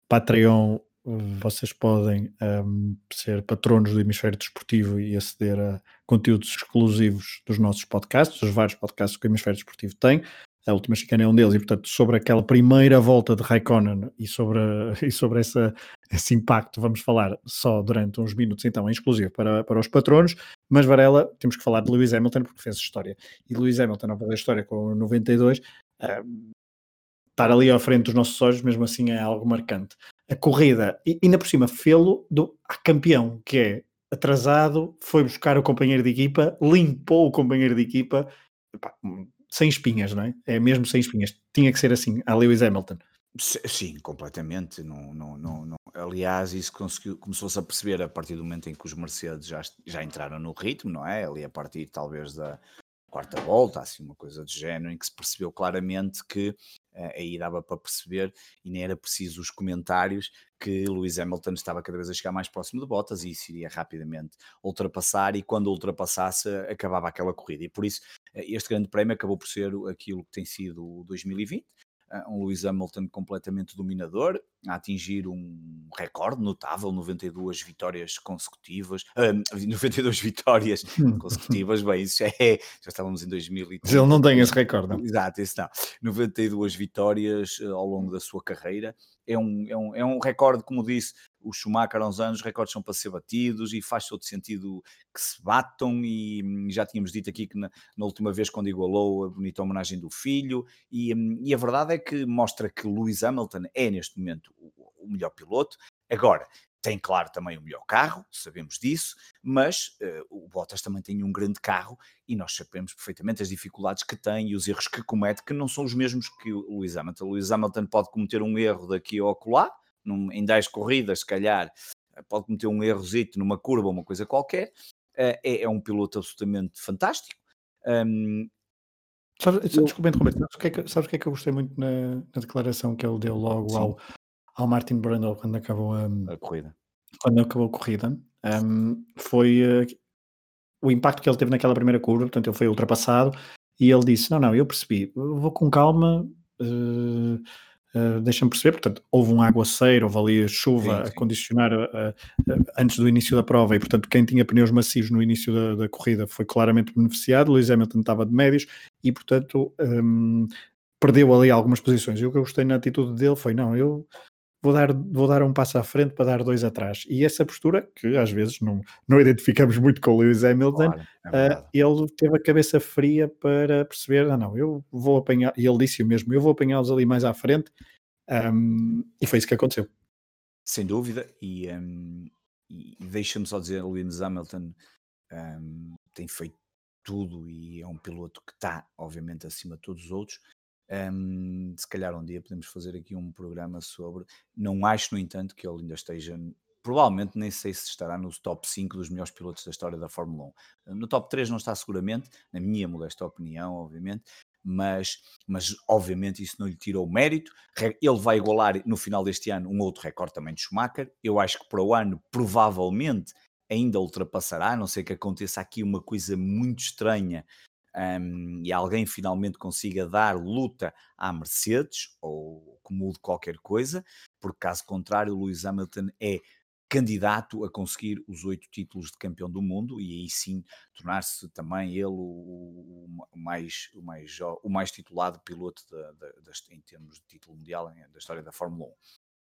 Patreon vocês podem um, ser patronos do Hemisfério Desportivo e aceder a conteúdos exclusivos dos nossos podcasts, os vários podcasts que o Hemisfério Desportivo tem. A última chicana é um deles, e portanto, sobre aquela primeira volta de Raikkonen e sobre, e sobre essa, esse impacto, vamos falar só durante uns minutos, então, em exclusivo para, para os patronos. Mas, Varela, temos que falar de Lewis Hamilton porque fez história. E Lewis Hamilton, ao fazer história com o 92, uh, estar ali à frente dos nossos olhos, mesmo assim, é algo marcante a corrida, e ainda por cima, fê-lo a campeão, que é atrasado, foi buscar o companheiro de equipa, limpou o companheiro de equipa, sem espinhas, não é? É mesmo sem espinhas. Tinha que ser assim, a Lewis Hamilton. Sim, completamente. Não, não, não, não. Aliás, isso começou-se a perceber a partir do momento em que os Mercedes já, já entraram no ritmo, não é? Ali a partir talvez da quarta volta, assim, uma coisa de género, em que se percebeu claramente que aí dava para perceber e nem era preciso os comentários que Lewis Hamilton estava cada vez a chegar mais próximo de Bottas e isso iria rapidamente ultrapassar e quando ultrapassasse acabava aquela corrida. E por isso uh, este grande prémio acabou por ser aquilo que tem sido o 2020 um Lewis Hamilton completamente dominador, a atingir um recorde notável, 92 vitórias consecutivas, uh, 92 vitórias consecutivas, bem, isso é, já estávamos em 2000 Mas ele não tem esse recorde, não? Exato, esse não. 92 vitórias uh, ao longo da sua carreira, é um, é um, é um recorde, como disse, o Schumacher há uns anos, os recordes são para ser batidos e faz todo sentido que se batam e hum, já tínhamos dito aqui que na, na última vez quando igualou a bonita homenagem do filho e, hum, e, a verdade é que mostra que Lewis Hamilton é neste momento o, o melhor piloto. Agora, tem claro também o melhor carro, sabemos disso, mas uh, o Bottas também tem um grande carro e nós sabemos perfeitamente as dificuldades que tem e os erros que comete, que não são os mesmos que o Lewis Hamilton. O Lewis Hamilton pode cometer um erro daqui ou acolá, num, em 10 corridas, se calhar, pode cometer um errozito numa curva, uma coisa qualquer. Uh, é, é, um piloto absolutamente fantástico. Um, Sabes, eu... Desculpa interromper, sabes o, que é que, sabes o que é que eu gostei muito na, na declaração que ele deu logo ao, ao Martin Brundle quando acabou a, a corrida? Quando acabou a corrida, um, foi uh, o impacto que ele teve naquela primeira curva, portanto ele foi ultrapassado e ele disse, não, não, eu percebi, vou com calma, uh, Uh, Deixa-me perceber, portanto, houve um aguaceiro, houve ali chuva sim, sim. a condicionar uh, uh, antes do início da prova e, portanto, quem tinha pneus macios no início da, da corrida foi claramente beneficiado. Lewis Hamilton estava de médios e, portanto, um, perdeu ali algumas posições. E o que eu gostei na atitude dele foi: não, eu vou dar, vou dar um passo à frente para dar dois atrás. E essa postura, que às vezes não, não identificamos muito com o Lewis Hamilton, claro, é uh, ele teve a cabeça fria para perceber: ah, não, eu vou apanhar, e ele disse o mesmo, eu vou apanhá-los ali mais à frente, um, e foi isso que aconteceu. Sem dúvida, e, um, e deixa-me só dizer: Lewis Hamilton um, tem feito tudo e é um piloto que está, obviamente, acima de todos os outros. Um, se calhar um dia podemos fazer aqui um programa sobre. Não acho, no entanto, que ele ainda esteja. Provavelmente nem sei se estará no top 5 dos melhores pilotos da história da Fórmula 1. No top 3 não está seguramente, na minha modesta opinião, obviamente, mas, mas obviamente isso não lhe tira o mérito. Ele vai igualar no final deste ano um outro recorde também de Schumacher. Eu acho que para o ano provavelmente ainda ultrapassará, a não sei que aconteça aqui uma coisa muito estranha um, e alguém finalmente consiga dar luta à Mercedes ou que mude qualquer coisa, porque caso contrário, Lewis Hamilton é candidato a conseguir os oito títulos de campeão do mundo e aí sim tornar-se também ele o, o, mais, o, mais, o mais titulado piloto da, da, em termos de título mundial da história da Fórmula 1.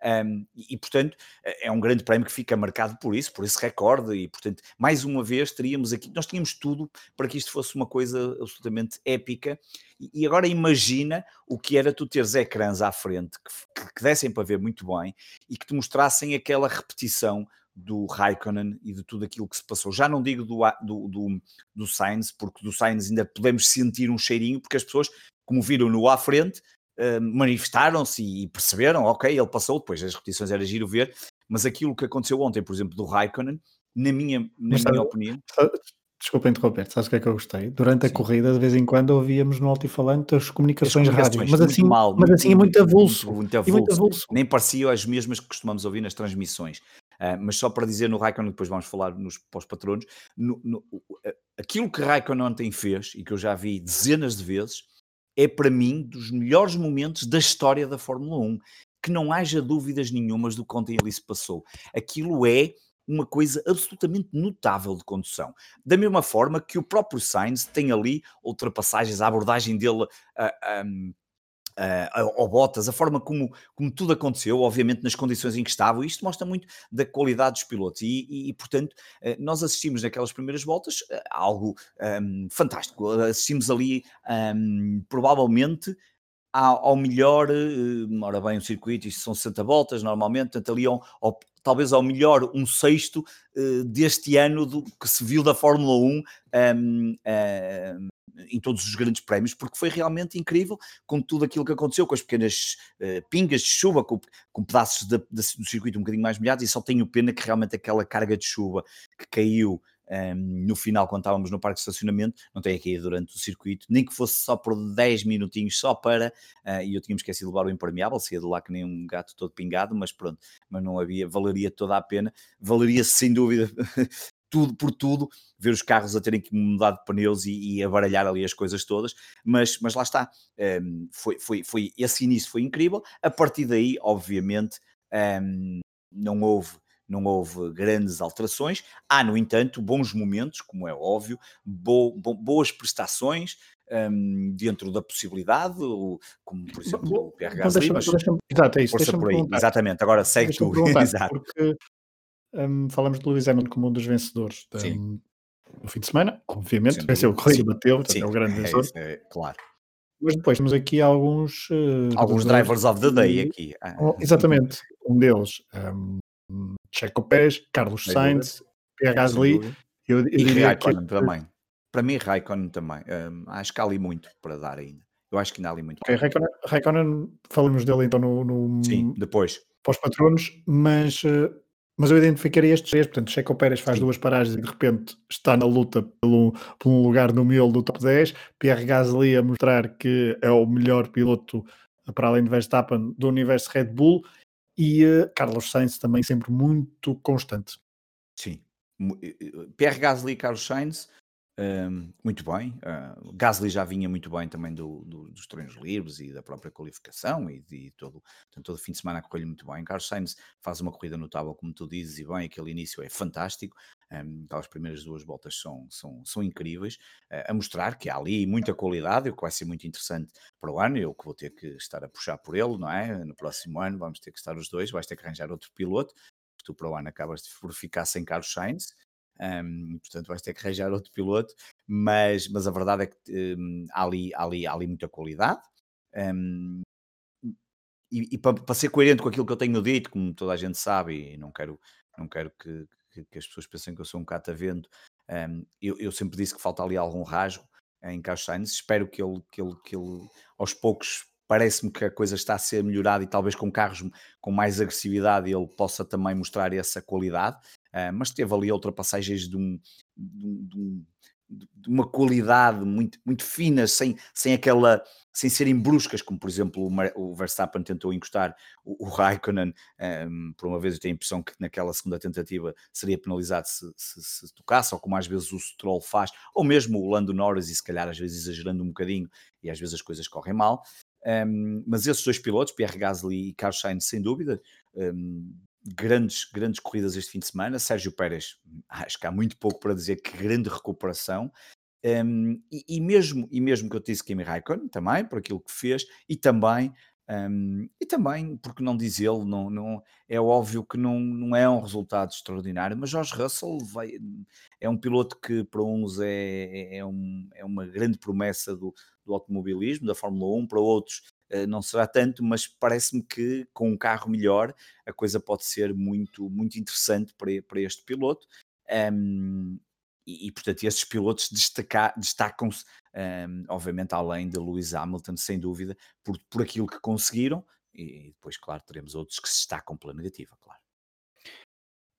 Um, e, portanto, é um grande prémio que fica marcado por isso, por esse recorde, e, portanto, mais uma vez teríamos aqui, nós tínhamos tudo para que isto fosse uma coisa absolutamente épica, e, agora imagina o que era tu teres ecrãs à frente que, que dessem para ver muito bem e que te mostrassem aquela repetição do Raikkonen e de tudo aquilo que se passou. Já não digo do, do, do, do Sainz, porque do Sainz ainda podemos sentir um cheirinho, porque as pessoas, como viram-no à frente, uh, manifestaram-se e perceberam, ok, ele passou, depois as repetições era giro ver, mas aquilo que aconteceu ontem, por exemplo, do Raikkonen, na minha, na minha sabe, opinião... Desculpa interromper, sabes o que é que eu gostei? Durante a Sim. corrida, de vez em quando, ouvíamos no altifalante as comunicações, as comunicações rádio, mas assim, mal, mas assim é muito avulso. Muito, muito, avulso. muito avulso. Nem pareciam as mesmas que costumamos ouvir nas transmissões. Uh, mas só para dizer no Raikkonen, depois vamos falar nos pós-patronos, no, no, aquilo que Raikkonen ontem fez, e que eu já vi dezenas de vezes, é para mim dos melhores momentos da história da Fórmula 1. Que não haja dúvidas nenhumas do ontem ali se passou. Aquilo é uma coisa absolutamente notável de condução. Da mesma forma que o próprio Sainz tem ali ultrapassagens, a abordagem dele. Uh, um, uh, ao Bottas, a forma como, como tudo aconteceu, obviamente nas condições em que estava, isto mostra muito da qualidade dos pilotos e, e, e portanto, uh, nós assistimos naquelas primeiras voltas uh, algo um, fantástico. Assistimos ali, um, provavelmente, ao, ao melhor, uh, ora bem, um circuito, isto são 60 voltas normalmente, portanto, ali ao, ao talvez ao melhor um sexto uh, deste ano do, que se viu da Fórmula 1 um, uh, em todos os grandes prémios, porque foi realmente incrível com tudo aquilo que aconteceu, com as pequenas uh, pingas de chuva, com, com pedaços de, de, do circuito um bocadinho mais molhados, e só tenho pena que realmente aquela carga de chuva que caiu um, no final, quando estávamos no parque de estacionamento, não tenha caído durante o circuito, nem que fosse só por 10 minutinhos, só para, uh, e eu tinha esquecido de levar o impermeável, saía de lá que nem um gato todo pingado, mas pronto, mas não havia, valeria toda a pena, valeria sem dúvida tudo por tudo, ver os carros a terem que mudar de pneus e, e baralhar ali as coisas todas, mas, mas lá está, um, foi, foi, foi, esse início foi incrível, a partir daí, obviamente, um, não houve não houve grandes alterações. Há, no entanto, bons momentos, como é óbvio, bo, bo, boas prestações um, dentro da possibilidade, como por exemplo o Pierre Gasly. Mas... Exato, é isso. Força por aí. Exatamente, agora segue tu. Exato. Porque um, falamos de Lewis Hamilton como um dos vencedores do fim de semana, obviamente, venceu o corrida, bateu, é o grande é vencedor. É, é, claro. Mas depois temos aqui alguns. Uh, alguns drivers of the day aqui. Ah. Oh, exatamente. Um deles, um, Checo Pérez, Carlos Sainz, Pierre Gasly. Eu, eu e Raikkonen que... também. Para mim, Raikkonen também. Um, acho que há ali muito para dar ainda. Eu acho que ainda há ali muito. Okay, Raikkonen, Raikkonen, falamos dele então no, no Sim, depois. Para os patronos, mas uh, Mas eu identificaria estes três, portanto, Checo Pérez faz Sim. duas paragens e de repente está na luta pelo, por um lugar no miolo do top 10, Pierre Gasly a mostrar que é o melhor piloto para além de Verstappen do universo Red Bull e uh, Carlos Sainz também sempre muito constante. Sim, Pierre Gasly e Carlos Sainz um, muito bem. Uh, Gasly já vinha muito bem também do, do, dos treinos livres e da própria qualificação e, de, todo, todo o fim de semana correu muito bem. Carlos Sainz faz uma corrida notável, como tu dizes, e bem, aquele início é fantástico. Um, aquelas primeiras duas voltas são, são, são incríveis, uh, a mostrar que há ali muita qualidade, o que vai ser muito interessante para o ano. Eu que vou ter que estar a puxar por ele, não é? No próximo ano vamos ter que estar os dois, vais ter que arranjar outro piloto. Tu para o ano acabas de ficar sem Carlos Sainz, um, portanto vais ter que arranjar outro piloto, mas, mas a verdade é que um, há, ali, há, ali, há ali muita qualidade. Um, e, e para, para, ser coerente com aquilo que eu tenho dito, como toda a gente sabe, e não quero, não quero que, que, que as pessoas pensem que eu sou um catavento, um, eu, eu sempre disse que falta ali algum rasgo em Carlos Sainz. Espero que ele, que ele, que ele aos poucos parece-me que a coisa está a ser melhorada e talvez com carros com mais agressividade ele possa também mostrar essa qualidade. Uh, mas teve ali ultrapassagens de, um, de, um, de, uma qualidade muito, muito fina, sem, sem aquela sem serem bruscas, como por exemplo o, Verstappen tentou encostar o, Raikkonen, um, por uma vez eu tenho a impressão que naquela segunda tentativa seria penalizado se, se, se, tocasse, ou como às vezes o Stroll faz, ou mesmo o Lando Norris, e se calhar às vezes exagerando um bocadinho, e às vezes as coisas correm mal. Um, mas esses dois pilotos, Pierre Gasly e Carlos Sainz, sem dúvida, um, grandes, grandes corridas este fim de semana. Sérgio Pérez, acho que há muito pouco para dizer que grande recuperação. Um, e, e, mesmo, e mesmo que eu disse Kimi Raikkonen também, por aquilo que fez, e também, um, e também, porque não diz ele, não, não, é óbvio que não, não é um resultado extraordinário, mas Jorge Russell vai, é um piloto que para uns é, é, é um, é uma grande promessa do, do automobilismo, da Fórmula 1, para outros não será tanto, mas parece-me que com um carro melhor a coisa pode ser muito, muito interessante para, para este piloto. Um, e, e, portanto, esses pilotos destacam-se, um, obviamente, além de Lewis Hamilton, sem dúvida, por, por aquilo que conseguiram, e depois, claro, teremos outros que se destacam pela negativa, claro.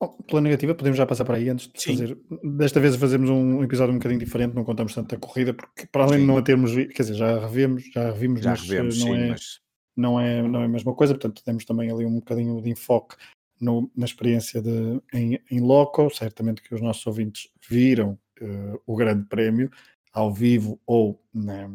Bom, pela negativa, podemos já passar para aí antes de Sim. fazer. Desta vez fazemos um episódio um bocadinho diferente, não contamos tanto a corrida, porque para além sim. de não a termos, quer dizer, já revemos, já revimos, já mas, revemos, não, sim, é, mas... não, é, não é a mesma coisa, portanto, temos também ali um bocadinho de enfoque no, na experiência de, em, em loco. Certamente que os nossos ouvintes viram uh, o Grande Prémio ao vivo ou na,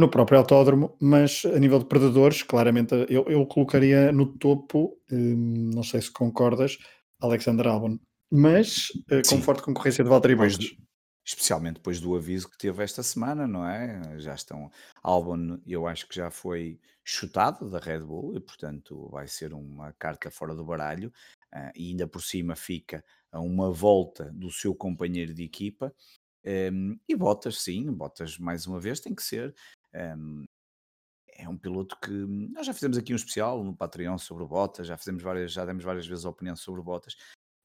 no próprio autódromo, mas a nível de predadores, claramente eu, eu colocaria no topo, hum, não sei se concordas, Alexander Albon, mas uh, com forte concorrência de Valtteri Bottas. Especialmente depois do aviso que teve esta semana, não é? Já estão. Albon, eu acho que já foi chutado da Red Bull e, portanto, vai ser uma carta fora do baralho. Uh, e ainda por cima fica a uma volta do seu companheiro de equipa. Um, e Bottas, sim, Bottas mais uma vez tem que ser um, é um piloto que nós já fizemos aqui um especial no Patreon sobre Bottas, já fizemos várias, já demos várias vezes a opinião sobre Bottas.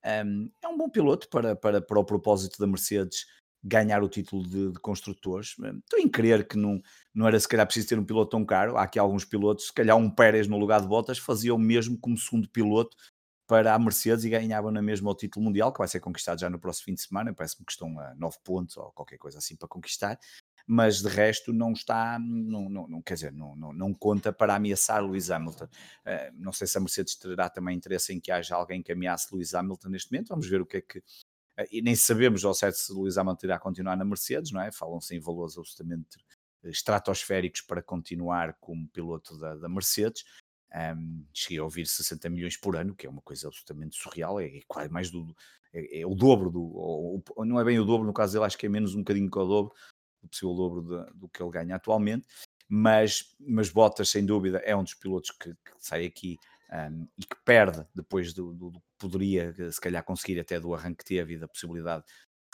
Um, é um bom piloto para, para, para o propósito da Mercedes ganhar o título de, de construtores. Estou em crer que não, não era se calhar preciso ter um piloto tão caro. Há aqui alguns pilotos, se calhar um Pérez no lugar de Bottas fazia o mesmo como segundo piloto para a Mercedes e ganhavam na mesma o título mundial, que vai ser conquistado já no próximo fim de semana. Parece-me que estão a 9 pontos ou qualquer coisa assim para conquistar mas de resto não está, não, não, não quer dizer, não, não, não, conta para ameaçar Lewis Hamilton. Uh, não sei se a Mercedes terá também interesse em que haja alguém que ameace Lewis Hamilton neste momento, vamos ver o que é que. Uh, e nem sabemos ao certo se Lewis Hamilton irá continuar na Mercedes, não é? Falam-se em valores absolutamente estratosféricos para continuar como piloto da, da Mercedes. Um, cheguei a ouvir 60 milhões por ano, que é uma coisa absolutamente surreal, é, é quase mais do. É, é, o dobro do. Ou, ou, não é bem o dobro, no caso dele, acho que é menos um bocadinho que o dobro o possível dobro de, do que ele ganha atualmente, mas, mas Bottas, sem dúvida, é um dos pilotos que, que sai aqui um, e que perde depois do, do, do, poderia, se calhar, conseguir até do arranque que teve e da possibilidade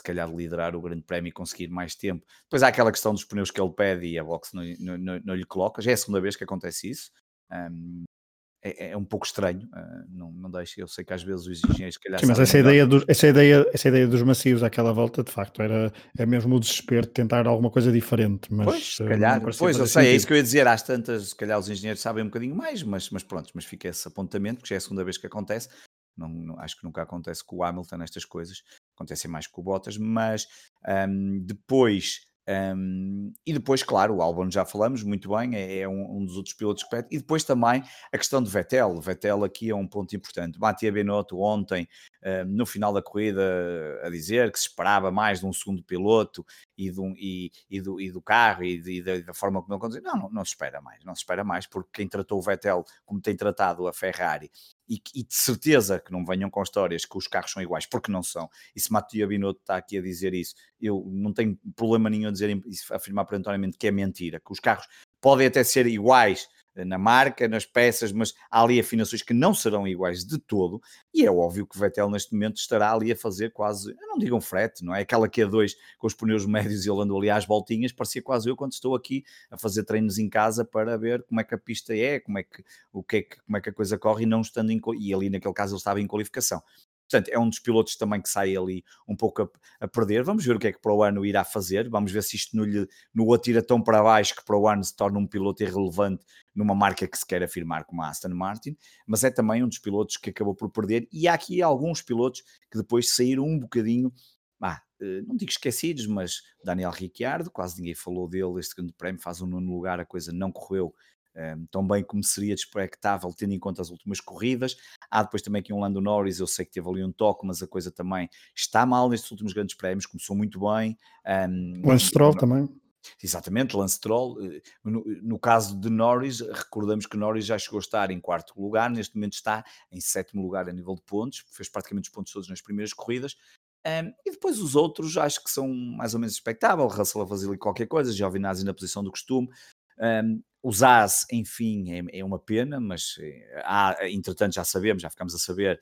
se calhar de liderar o Grande Prémio e conseguir mais tempo. Depois há aquela questão dos pneus que ele pede e a box não, não, não, não lhe coloca. Já é a segunda vez que acontece isso. Um, é, é, um pouco estranho, uh, não, não deixa, eu sei que às vezes os engenheiros calhar Sim, mas essa ideia, dos, essa, ideia, essa ideia dos macios àquela volta, de facto, era é mesmo o desespero de tentar alguma coisa diferente, mas pois, se calhar, pois, eu sei, sentido. é isso que eu ia dizer, às tantas, se calhar os engenheiros sabem um bocadinho mais, mas, mas pronto, mas fica esse apontamento, porque já é a segunda vez que acontece, não, não, acho que nunca acontece com o Hamilton nestas coisas, acontecem mais com o Bottas, mas um, depois um, e depois, claro, o Albon já falamos muito bem, é, é um, um, dos outros pilotos que pede. E depois também a questão de Vettel. Vettel aqui é um ponto importante. Matia Benotto ontem, um, no final da corrida, a dizer que se esperava mais de um segundo piloto e do, e, e do, e do carro e, de, da, da, forma como ele conduz. Não, não, não, se espera mais, não se espera mais, porque quem tratou o Vettel como tem tratado a Ferrari e, e, de certeza que não venham com histórias que os carros são iguais, porque não são. E se Matia Binotto está aqui a dizer isso, eu não tenho problema nenhum a dizer, afirmar perentoriamente que é mentira, que os carros podem até ser iguais na marca, nas peças, mas há ali afinações que não serão iguais de todo, e é óbvio que o Vettel neste momento estará ali a fazer quase, não digo um frete, não é? Aquela que é dois com os pneus médios e ele andou ali às voltinhas, parecia quase eu quando estou aqui a fazer treinos em casa para ver como é que a pista é, como é que, o que, é que, como é que a coisa corre e não estando em, e ali naquele caso ele estava em qualificação. Portanto, é um dos pilotos também que sai ali um pouco a, a, perder. Vamos ver o que é que para o ano irá fazer. Vamos ver se isto não, lhe, não o atira tão para baixo que para o ano se torna um piloto irrelevante numa marca que se quer afirmar como a Aston Martin. Mas é também um dos pilotos que acabou por perder. E há aqui alguns pilotos que depois saíram um bocadinho ah, não digo esquecidos, mas Daniel Ricciardo, quase ninguém falou dele, este grande prémio faz um nono lugar, a coisa não correu um, tão bem como seria expectável, tendo em conta as últimas corridas. Há depois também aqui um Lando Norris, eu sei que teve ali um toque, mas a coisa também está mal nestes últimos grandes prémios, começou muito bem. Um, Lance Stroll também. Exatamente, Lance Stroll. Eh, no, no, caso de Norris, recordamos que Norris já chegou a estar em quarto lugar, neste momento está em sétimo lugar a nível de pontos, fez praticamente os pontos todos nas primeiras corridas. Um, e depois os outros acho que são mais ou menos expectáveis. Russell a fazer ali qualquer coisa, Giovinazzi na posição do costume. Um, os As, enfim, é, é, uma pena, mas eh, há, entretanto já sabemos, já ficamos a saber,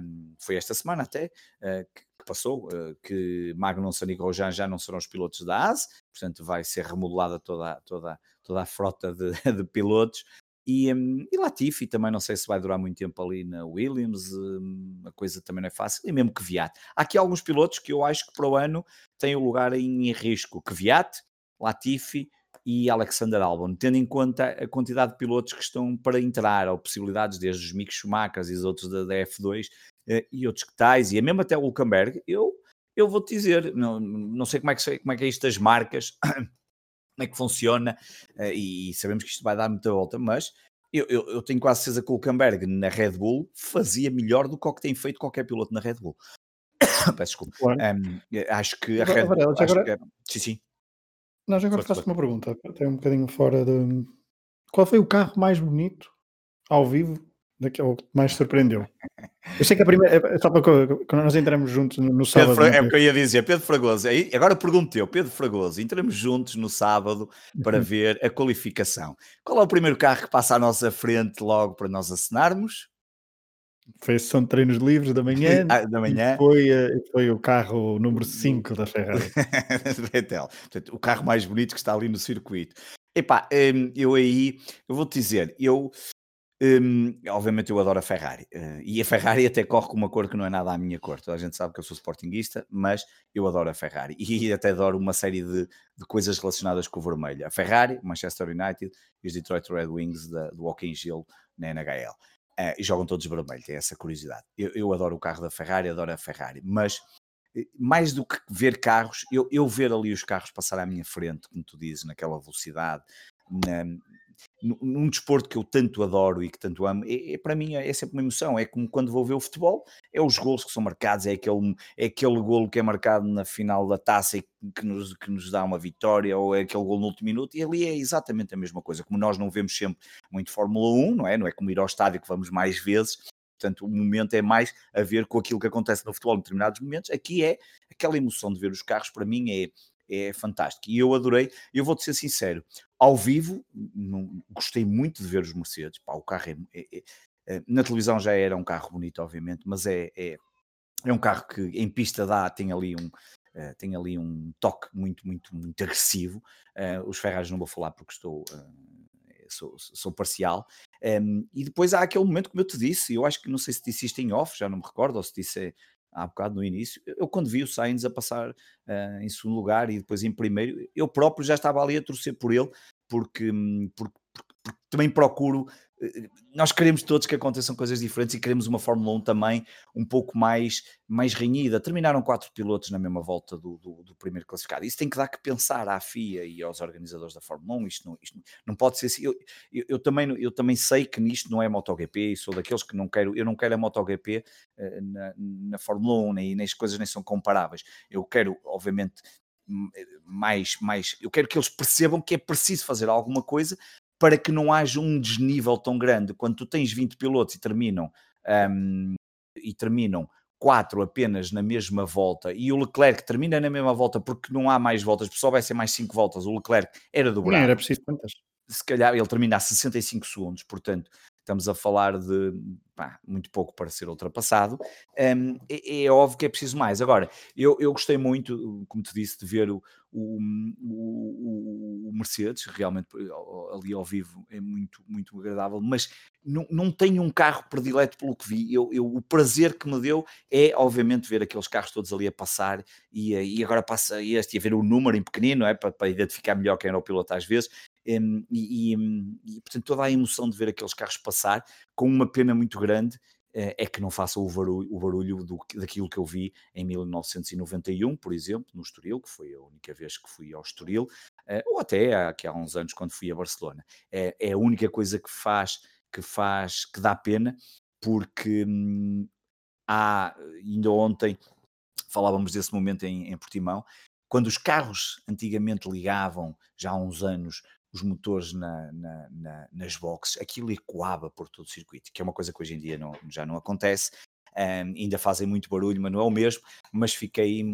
um, foi esta semana até, uh, que, passou, uh, que Magnussen e Grosjean já não serão os pilotos da AS, portanto vai ser remodelada toda, toda, toda a frota de, de pilotos. E, um, e Latifi também não sei se vai durar muito tempo ali na Williams, um, a coisa também não é fácil, e mesmo que Viat. Há aqui alguns pilotos que eu acho que para o ano têm o lugar em risco, que Viat, Latifi, e Alexander Albon, tendo em conta a quantidade de pilotos que estão para entrar, ou possibilidades, desde os Mick Schumacher e os outros da, da F2 eh, e outros que tais, e mesmo até o Hulkenberg, eu, eu vou-te dizer, não, não sei como é, que, como é que é isto das marcas, como é que funciona, eh, e sabemos que isto vai dar muita volta, mas eu, eu, eu, tenho quase certeza que o Hulkenberg na Red Bull fazia melhor do que o que tem feito qualquer piloto na Red Bull. Peço desculpa. Um, acho que a Red Bull. Acho que, é, sim, sim. Nós agora faço uma pergunta, até um bocadinho fora de. Qual foi o carro mais bonito ao vivo daquele que mais surpreendeu? Eu sei que a primeira. É, só para quando nós entramos juntos no sábado. Fra... É o que eu ia dizer, Pedro Fragoso. Agora pergunto eu, Pedro Fragoso, entramos juntos no sábado para uhum. ver a qualificação. Qual é o primeiro carro que passa à nossa frente logo para nós assinarmos? Foi a sessão de treinos livres da manhã. ah, da manhã. Foi, eh, foi o carro número 5 da Ferrari. Vettel. Portanto, o carro mais bonito que está ali no circuito. Epá, hum, eu aí, eu vou-te dizer, eu, um, obviamente eu adoro a Ferrari. Uh, e a Ferrari até corre com uma cor que não é nada à minha cor. Toda a gente sabe que eu sou sportinguista, mas eu adoro a Ferrari. E até adoro uma série de, de coisas relacionadas com o vermelho. A Ferrari, Manchester United e os Detroit Red Wings da, do Walking Hill na NHL. Uh, e jogam todos vermelho, tem essa curiosidade. Eu, eu, adoro o carro da Ferrari, adoro a Ferrari, mas eh, mais do que ver carros, eu, eu ver ali os carros passar à minha frente, como tu dizes, naquela velocidade, na, num desporto que eu tanto adoro e que tanto amo, é, é, para mim é sempre uma emoção. É como quando vou ver o futebol, é os gols que são marcados, é aquele, é aquele golo que é marcado na final da taça e que nos, que nos dá uma vitória, ou é aquele gol no último minuto, e ali é exatamente a mesma coisa. Como nós não vemos sempre muito Fórmula 1, não é? Não é como ir ao estádio que vamos mais vezes. Portanto, o momento é mais a ver com aquilo que acontece no futebol em determinados momentos. Aqui é aquela emoção de ver os carros, para mim, é, é fantástico. E eu adorei, eu vou-te ser sincero, ao vivo, não, gostei muito de ver os Mercedes. Pá, o carro é, é, é, é, na televisão já era um carro bonito, obviamente, mas é, é, é um carro que em pista dá, tem ali um, uh, tem ali um toque muito, muito, muito agressivo. Uh, os Ferraris não vou falar porque estou. Uh, sou, sou parcial. Um, e depois há aquele momento, como eu te disse, eu acho que não sei se disse isto em off, já não me recordo, ou se disse há bocado no início, eu quando vi o Sainz a passar em segundo lugar e depois em primeiro, eu próprio já estava ali a torcer por ele, porque, porque, porque, também procuro nós queremos todos que aconteçam coisas diferentes e queremos uma Fórmula 1 também um pouco mais, mais renhida. Terminaram quatro pilotos na mesma volta do, do, do, primeiro classificado. Isso tem que dar que pensar à FIA e aos organizadores da Fórmula 1. Isto não, isto não pode ser assim. Eu, eu, eu, também, eu também sei que nisto não é MotoGP e sou daqueles que não quero, eu não quero a MotoGP uh, na, na Fórmula 1 nem, nem as coisas nem são comparáveis. Eu quero, obviamente, mais, mais, eu quero que eles percebam que é preciso fazer alguma coisa para que não haja um desnível tão grande. Quando tu tens 20 pilotos e terminam, um, e terminam quatro apenas na mesma volta e o Leclerc termina na mesma volta porque não há mais voltas, se soubessem mais 5 voltas, o Leclerc era dobrado. Não era preciso quantas? Se calhar ele termina a 65 segundos, portanto, estamos a falar de pá, muito pouco para ser ultrapassado, um, é, é, óbvio que é preciso mais. Agora, eu, eu gostei muito, como te disse, de ver o, o, o, o, Mercedes, realmente ali ao vivo é muito, muito agradável, mas não, não tenho um carro predileto pelo que vi. Eu, eu, o prazer que me deu é, obviamente, ver aqueles carros todos ali a passar e, e agora passa este e a ver o número em pequenino, é, para, para identificar melhor quem era o piloto às vezes. Um, e, e, e, portanto, toda a emoção de ver aqueles carros passar, com uma pena muito grande, uh, é que não faça o barulho, o barulho do, daquilo que eu vi em 1991, por exemplo, no Estoril, que foi a única vez que fui ao Estoril, uh, ou até aqui há uns anos quando fui a Barcelona. É, é a única coisa que faz, que faz, que dá pena, porque hum, há, ainda ontem falávamos desse momento em, em Portimão, quando os carros antigamente ligavam, já há uns anos, os motores na, na, na, nas boxes, aquilo ecoava por todo o circuito, que é uma coisa que hoje em dia não, já não acontece. Um, ainda fazem muito barulho, mas não é o mesmo. Mas fiquei,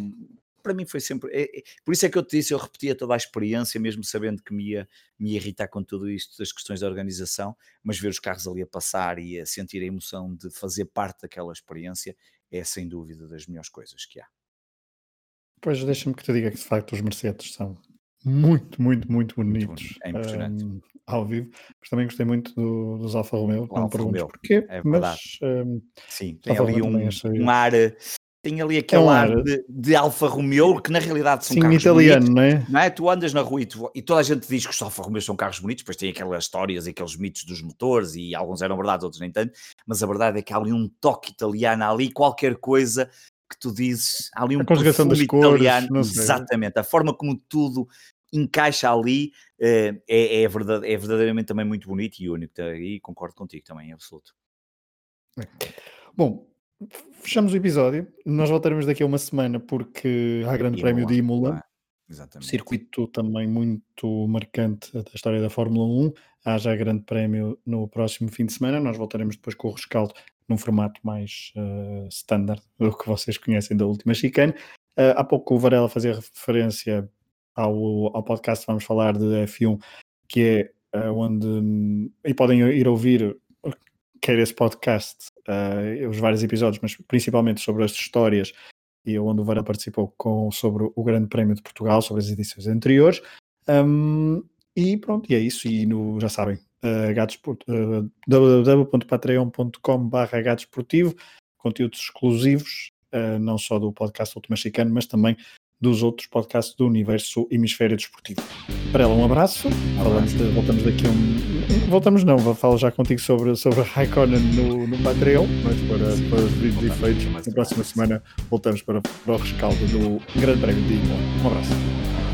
para mim foi sempre. É, é, por isso é que eu te disse, eu repetia toda a experiência, mesmo sabendo que me ia, me ia irritar com tudo isto das questões da organização, mas ver os carros ali a passar e a sentir a emoção de fazer parte daquela experiência é sem dúvida das melhores coisas que há. Pois deixa-me que te diga que de facto os Mercedes são muito, muito, muito bonitos. Muito é impressionante. Um, ao vivo, mas também gostei muito do, dos Alfa Romeo. não Alfa Romeo. porquê, é mas um, sim, tem ali um, um, ar. Tem ali aquele é um ar, ar de, de, Alfa Romeo que na realidade são sim, carros italiano, bonitos, não é? não é? Tu andas na rua e, tu, e, toda a gente diz que os Alfa Romeo são carros bonitos, depois tem aquelas histórias e aqueles mitos dos motores e alguns eram verdade, outros nem tanto, mas a verdade é que há ali um toque italiano ali, qualquer coisa que tu dizes, há ali um a conjugação das cores, exatamente, a forma como tudo encaixa ali uh, é, é, verdade, é, verdadeiramente também muito bonito e único, tá? e concordo contigo também, em absoluto. É. Bom, fechamos o episódio, nós voltaremos daqui a uma semana porque há grande prémio de Imola, Exatamente. Circuito também muito marcante da história da Fórmula 1. Há já grande prémio no próximo fim de semana. Nós voltaremos depois com o rescaldo num formato mais uh, standard, o que vocês conhecem da última chicane. Uh, há pouco o Varela fazia referência ao, ao podcast Vamos Falar de F1, que é uh, onde. E podem ir ouvir, quer esse podcast, os vários episódios, mas principalmente sobre as histórias e onde o Varela participou com, sobre o Grande Prémio de Portugal, sobre as edições anteriores. Um, e pronto, e é isso. E no, já sabem, uh, uh, www.patreon.com.br gadesportivo, conteúdos exclusivos, uh, não só do podcast Última Chicano, mas também dos outros podcasts do universo Hemisfério Desportivo. Para ela, um abraço. Falamos de, voltamos daqui a um. Voltamos não, falar já contigo sobre, sobre a Raikkonen no, no Patreon, mas para, para os vídeos e feitos. Na próxima semana voltamos para, para o rescaldo do Grande Prémio de Imola. Um abraço.